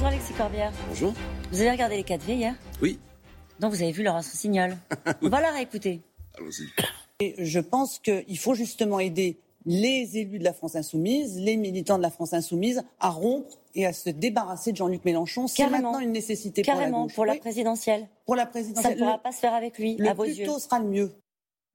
Bonjour Alexis Corbière. Bonjour. Vous avez regardé les 4V hier? Oui. Donc vous avez vu Laurence Rossignol. On va la réécouter. Allons-y. Et je pense qu'il faut justement aider les élus de la France insoumise, les militants de la France insoumise, à rompre et à se débarrasser de Jean-Luc Mélenchon. C'est maintenant une nécessité Carrément, pour pour la la gauche. Oui, présidentielle. pour la Ça présidentielle. ne pourra Le- pas se faire avec lui, le à vos plus yeux. tôt sera le mieux.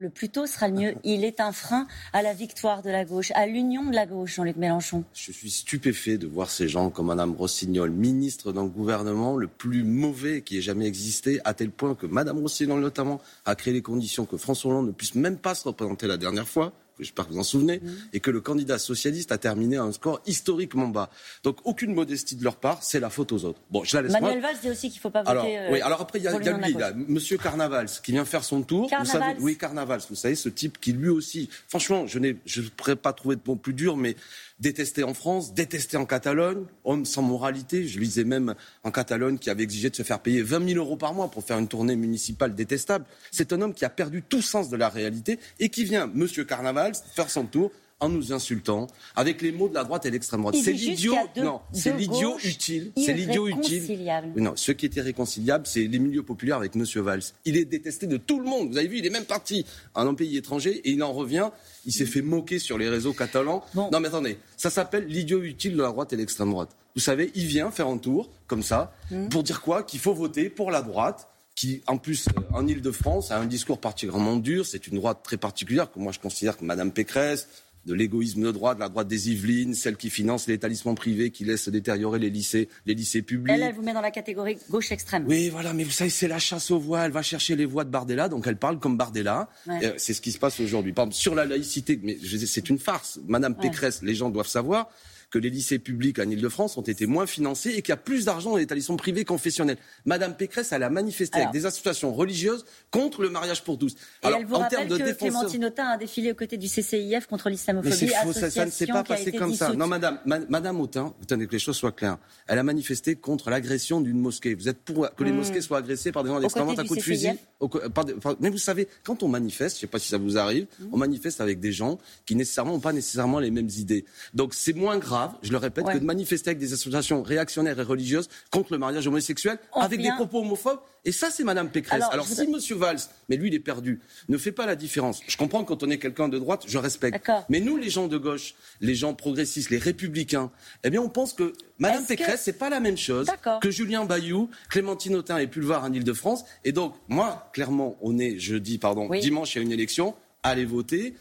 Le plus tôt sera le mieux. Il est un frein à la victoire de la gauche, à l'union de la gauche, Jean-Luc Mélenchon. Je suis stupéfait de voir ces gens comme Madame Rossignol, ministre d'un gouvernement le plus mauvais qui ait jamais existé, à tel point que Madame Rossignol notamment a créé les conditions que François Hollande ne puisse même pas se représenter la dernière fois. Que J'espère que vous en souvenez, Mmh. et que le candidat socialiste a terminé à un score historiquement bas. Donc aucune modestie de leur part, c'est la faute aux autres. Bon, je la laisse. Manuel Valls dit aussi qu'il ne faut pas voter. Alors, euh, oui, alors après, il y a, y a lui, là. Monsieur Carnavals, qui vient faire son tour. Vous Carnavals. savez, oui, Carnavals, vous savez, ce type qui lui aussi, franchement, je je ne pourrais pas trouver de bon plus dur, mais détesté en France, détesté en Catalogne, homme sans moralité. Je lisais même en Catalogne qui avait exigé de se faire payer 20 000 euros par mois pour faire une tournée municipale détestable. C'est un homme qui a perdu tout sens de la réalité et qui vient, Monsieur Carnavals, faire son tour en nous insultant avec les mots de la droite et de l'extrême droite. C'est l'idiot, non, c'est l'idiot utile, c'est l'idiot utile. Non, ce qui était réconciliable, c'est les milieux populaires avec Monsieur Valls. Il est détesté de tout le monde. Vous avez vu, il est même parti à un pays étranger et il en revient. Il s'est fait moquer sur les réseaux catalans. Bon. Non, mais attendez, ça s'appelle l'idiot utile de la droite et de l'extrême droite. Vous savez, il vient faire un tour, comme ça, Hmm. pour dire quoi? Qu'il faut voter pour la droite qui, en plus, euh, en Ile-de-France, a un discours particulièrement dur. C'est une droite très particulière que moi je considère que Madame Pécresse, de l'égoïsme de droite, de la droite des Yvelines, celle qui finance les établissements privés, qui laisse détériorer les lycées, les lycées publics. Elle, elle vous met dans la catégorie gauche extrême. Oui, voilà, mais vous savez, c'est la chasse aux voix. Elle va chercher les voix de Bardella, donc elle parle comme Bardella. Ouais. Euh, c'est ce qui se passe aujourd'hui. Par exemple, sur la laïcité, mais c'est une farce. Madame Pécresse, les gens doivent savoir que les lycées publics en Ile-de-France ont été moins financés et qu'il y a plus d'argent dans les établissements privés confessionnels. Madame Pécresse, elle a manifesté Alors. avec des associations religieuses contre le mariage pour tous. Et elle vous en rappelle que défenseurs- Clémentine Autain a défilé aux côtés du CCIF contre l'islamophobie. ça, ça ne s'est pas passé comme ça. Non, madame, ma- madame Autain, vous tenez que les choses soient claires. Elle a manifesté contre l'agression d'une mosquée. Vous êtes pour que les mosquées soient agressées par des gens d'extrême à du coups de fusil au par par- Mais vous savez, quand on manifeste, je ne sais pas si ça vous arrive, on manifeste avec des gens qui nécessairement n'ont pas nécessairement les mêmes idées. Donc c'est moins grave, je le répète, Ouais. que de manifester avec des associations réactionnaires et religieuses contre le mariage homosexuel On avec des propos homophobes. Et ça, c'est Madame Pécresse. Alors, si voudrais- Monsieur Valls, mais lui, il est perdu, ne fait pas la différence. Je comprends quand on est quelqu'un de droite, je respecte. Mais nous, les gens de gauche, les gens progressistes, les républicains, eh bien, on pense que Madame Est-ce que- Pécresse, c'est pas la même chose que Julien Bayou, Clémentine Autain et Pulvar en Ile-de-France. Et donc, moi, clairement, on est jeudi, pardon, Oui. dimanche, il y a une élection. Allez voter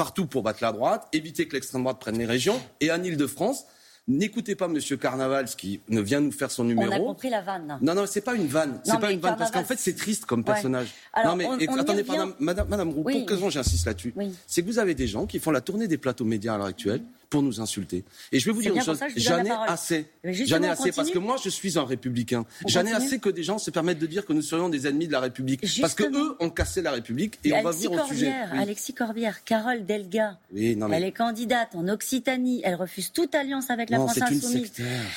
partout pour battre la droite, éviter que l'extrême droite prenne les régions. Et en Ile-de-France, n'écoutez pas Monsieur Carnavals qui ne vient nous faire son On numéro. a compris la vanne. Non, non, c'est pas une vanne. C'est pas une vanne parce qu'en Carnaval- fait, c'est triste comme Ouais. personnage. Alors, non, mais on- et- on attendez, madame, madame, madame Roux, Oui. pour quelle raison j'insiste là-dessus Oui. C'est que vous avez des gens qui font la tournée des plateaux médias à l'heure actuelle pour nous insulter. Et je vais vous dire une chose, j'en ai assez. J'en ai assez parce que moi, je suis un républicain. J'en ai assez que des gens se permettent de dire que nous serions des ennemis de la République. Parce que eux ont cassé la République et on va Alexis venir au sujet. Corbière, Oui. Alexis Corbière, Carole Delga. Oui, non, mais- Elle est candidate en Occitanie. Elle refuse toute alliance avec la Non, France insoumise.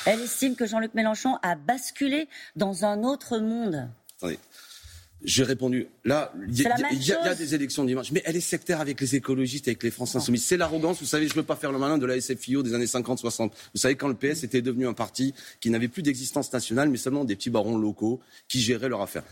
Elle estime que Jean-Luc Mélenchon a basculé dans un autre monde. Attendez. J'ai répondu. Là, il y, a- y y des élections dimanche, mais elle est sectaire avec les écologistes, avec les Français insoumis. C'est l'arrogance. Vous savez, je ne veux pas faire le malin de la SFIO des années 50-60. Vous savez, quand le PS était devenu un parti qui n'avait plus d'existence nationale, mais seulement des petits barons locaux qui géraient leur affaire.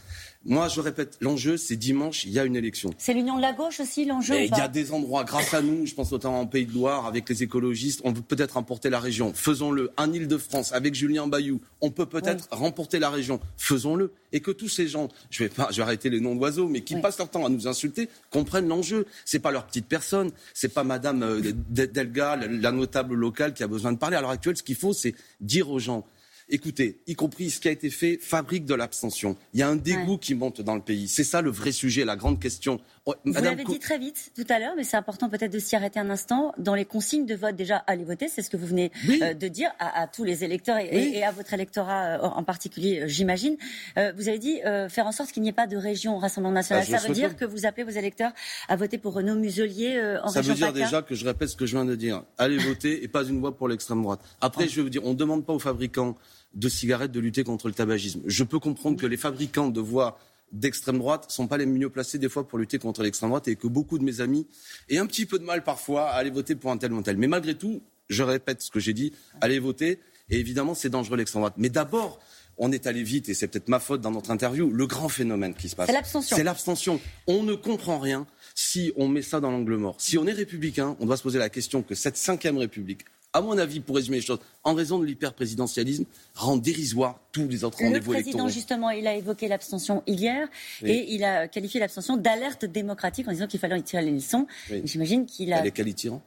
Moi, je répète, l'enjeu, c'est dimanche, il y a une élection. C'est l'union de la gauche aussi, l'enjeu il y a des endroits, grâce à nous, je pense notamment en Pays de Loire, avec les écologistes, on peut peut-être remporter la région. Faisons-le. En Ile-de-France, avec Julien Bayou, on peut peut-être remporter la région. Faisons-le. Et que tous ces gens, je vais pas, je vais arrêter les noms d'oiseaux, mais qui Oui. passent leur temps à nous insulter, comprennent l'enjeu. C'est pas leur petite personne. C'est pas Madame euh, De- Delga, la notable locale, qui a besoin de parler. À l'heure actuelle, ce qu'il faut, c'est dire aux gens. Écoutez, y compris ce qui a été fait, fabrique de l'abstention. Il y a un dégoût Ouais. qui monte dans le pays. C'est ça le vrai sujet, la grande question. Oh, Vous Madame l'avez dit très vite tout à l'heure, mais c'est important peut-être de s'y arrêter un instant. Dans les consignes de vote, déjà, allez voter, c'est ce que vous venez Oui. euh, de dire à, à tous les électeurs et, Oui. et à votre électorat euh, en particulier, euh, j'imagine. Euh, vous avez dit faire en sorte qu'il n'y ait pas de région au Rassemblement national. Ah, le Ça veut dire pas. que vous appelez vos électeurs à voter pour Renaud Muselier en Ça veut dire PACA déjà que je répète ce que je viens de dire. Allez voter et pas une voix pour l'extrême droite. Après, je vais vous dire, on ne demande pas aux fabricants de cigarettes de lutter contre le tabagisme. Je peux comprendre que les fabricants de voix d'extrême droite sont pas les mieux placés des fois pour lutter contre l'extrême droite et que beaucoup de mes amis aient un petit peu de mal parfois à aller voter pour un tel ou un tel. Mais malgré tout, je répète ce que j'ai dit, allez voter Et évidemment, c'est dangereux l'extrême droite. Mais d'abord, on est allé vite, et c'est peut-être ma faute dans notre interview, le grand phénomène qui se passe. C'est l'abstention. C'est l'abstention. On ne comprend rien si on met ça dans l'angle mort. Si on est républicain, on doit se poser la question que cette cinquième République, à mon avis, pour résumer les choses, en raison de l'hyper-présidentialisme, rend dérisoire tous les autres rendez-vous électoraux. Le président, justement, il a évoqué l'abstention hier et il a qualifié l'abstention d'alerte démocratique en disant qu'il fallait en tirer les leçons. J'imagine qu'il a. Elle est qualifiante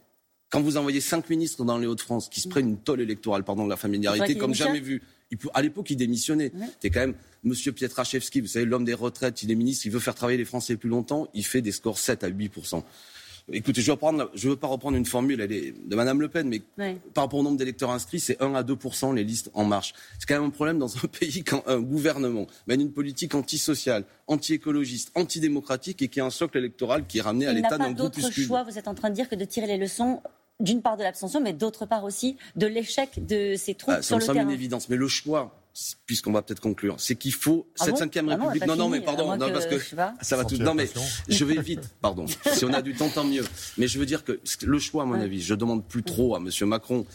quand vous envoyez cinq ministres dans les Hauts-de-France qui se prennent une tolle électorale, pardon, de la familiarité, comme jamais vu. à l'époque, il démissionnait. C'est quand même Monsieur Pietraszewski, vous savez, l'homme des retraites, il est ministre, il veut faire travailler les Français plus longtemps, il fait des scores 7 à 8 Écoutez, je ne veux pas reprendre une formule elle est de Madame Le Pen, mais par rapport au nombre d'électeurs inscrits, c'est 1 à 2% les listes en marche. C'est quand même un problème dans un pays quand un gouvernement mène une politique antisociale, anti-écologiste, antidémocratique et qui a un socle électoral qui est ramené à l'état d'un groupe. Il n'a pas d'autre choix, vous êtes en train de dire, que de tirer les leçons d'une part de l'abstention, mais d'autre part aussi de l'échec de ces troupes bah, sur le terrain. C'est une évidence, mais le choix, puisqu'on va peut-être conclure, c'est qu'il faut ah cette cinquième ah République. Non, non, mais pardon, non, parce que ça va tout. Non, mais je vais vite, pardon. si on a du temps, tant mieux. Mais je veux dire que le choix, à mon avis, je demande plus trop à M. Macron.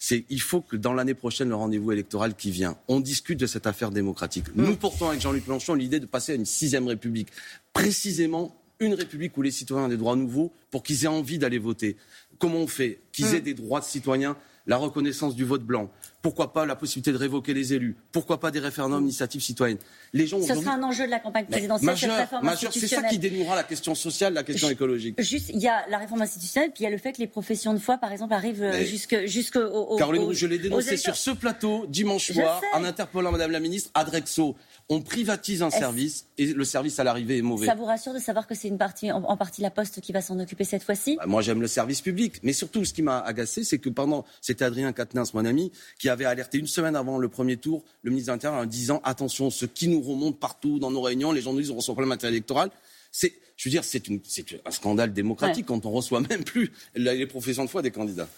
C'est il faut que dans l'année prochaine, le rendez-vous électoral qui vient, on discute de cette affaire démocratique. Nous portons avec Jean-Luc Mélenchon l'idée de passer à une sixième République, précisément une République où les citoyens ont des droits nouveaux pour qu'ils aient envie d'aller voter. Comment on fait? Qu'ils aient des droits de citoyens la reconnaissance du vote blanc, pourquoi pas la possibilité de révoquer les élus? Pourquoi pas des référendums d'initiative citoyenne? Les gens Ce sera un enjeu de la campagne présidentielle, cette réforme C'est ça qui dénouera la question sociale, la question écologique. Juste, il y a la réforme institutionnelle, puis il y a le fait que les professions de foi, par exemple, arrivent euh, jusqu'au... Caroline, je l'ai dénoncé sur ce plateau dimanche soir, en interpellant Madame la Ministre, à Drexo on privatise un service et le service à l'arrivée est mauvais. Ça vous rassure de savoir que c'est une partie, en, partie la Poste qui va s'en occuper cette fois-ci? Bah, Moi, j'aime le service public. Mais surtout, ce qui m'a agacé, c'est que pendant, c'était Adrien Quatennens, mon ami, qui avait alerté une semaine avant le premier tour le ministre de l'Intérieur en disant attention, ce qui nous remonte partout dans nos réunions, les gens nous disent on reçoit pas le matériel électoral. C'est, je veux dire, c'est, un scandale démocratique quand on reçoit même plus les professions de foi des candidats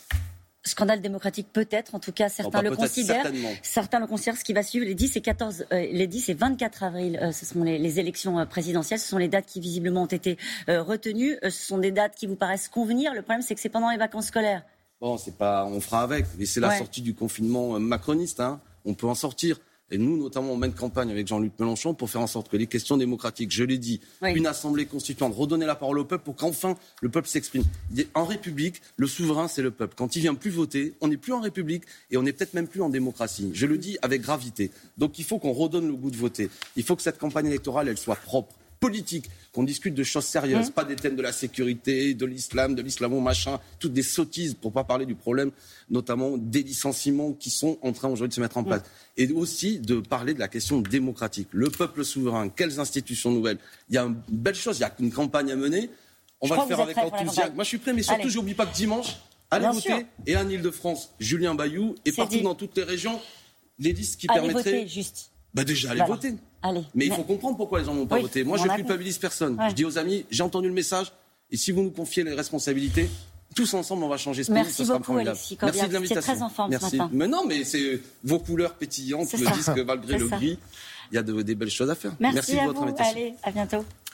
scandale démocratique peut-être, en tout cas certains le considèrent. Certains le considèrent. Ce qui va suivre les 10 et 14, euh, les 10 et 24 avril, euh, ce sont les, élections euh, présidentielles. Ce sont les dates qui visiblement ont été retenues. ce sont des dates qui vous paraissent convenir. Le problème, c'est que c'est pendant les vacances scolaires. Bon, c'est pas, on fera avec. Mais c'est la sortie du confinement macroniste. Hein. On peut en sortir. Et nous, notamment, on mène campagne avec Jean-Luc Mélenchon pour faire en sorte que les questions démocratiques, je l'ai dit, une assemblée constituante, redonner la parole au peuple pour qu'enfin le peuple s'exprime. En République, le souverain, c'est le peuple. Quand il vient plus voter, on n'est plus en République et on n'est peut-être même plus en démocratie. Je le dis avec gravité. Donc il faut qu'on redonne le goût de voter. Il faut que cette campagne électorale, elle soit propre politique, qu'on discute de choses sérieuses, mmh. pas des thèmes de la sécurité, de l'islam, de l'islamo-machin, toutes des sottises pour pas parler du problème, notamment des licenciements qui sont en train aujourd'hui de se mettre en place. Mmh. Et aussi de parler de la question démocratique. Le peuple souverain, quelles institutions nouvelles? Il y a une belle chose, il y a une campagne à mener. On va le faire avec enthousiasme. Moi, je suis prêt, mais surtout, n'oublie pas que dimanche, allez voter. Et en Ile-de-France, Julien Bayou, et partout dans toutes les régions, les listes qui allez permettraient. Voter, juste. Bah déjà, allez voter. Mais il faut comprendre pourquoi les gens n'ont pas voté. Moi, je ne culpabilise personne. Je dis aux amis, j'ai entendu le message, et si vous nous confiez les responsabilités, tous ensemble, on va changer ce pays. Merci beaucoup, Alexis Merci de l'invitation. très en forme Merci. ce matin. Mais non, mais c'est vos couleurs pétillantes me disent que malgré le gris, il y a des belles choses à faire. Merci, de votre invitation. Allez, à bientôt.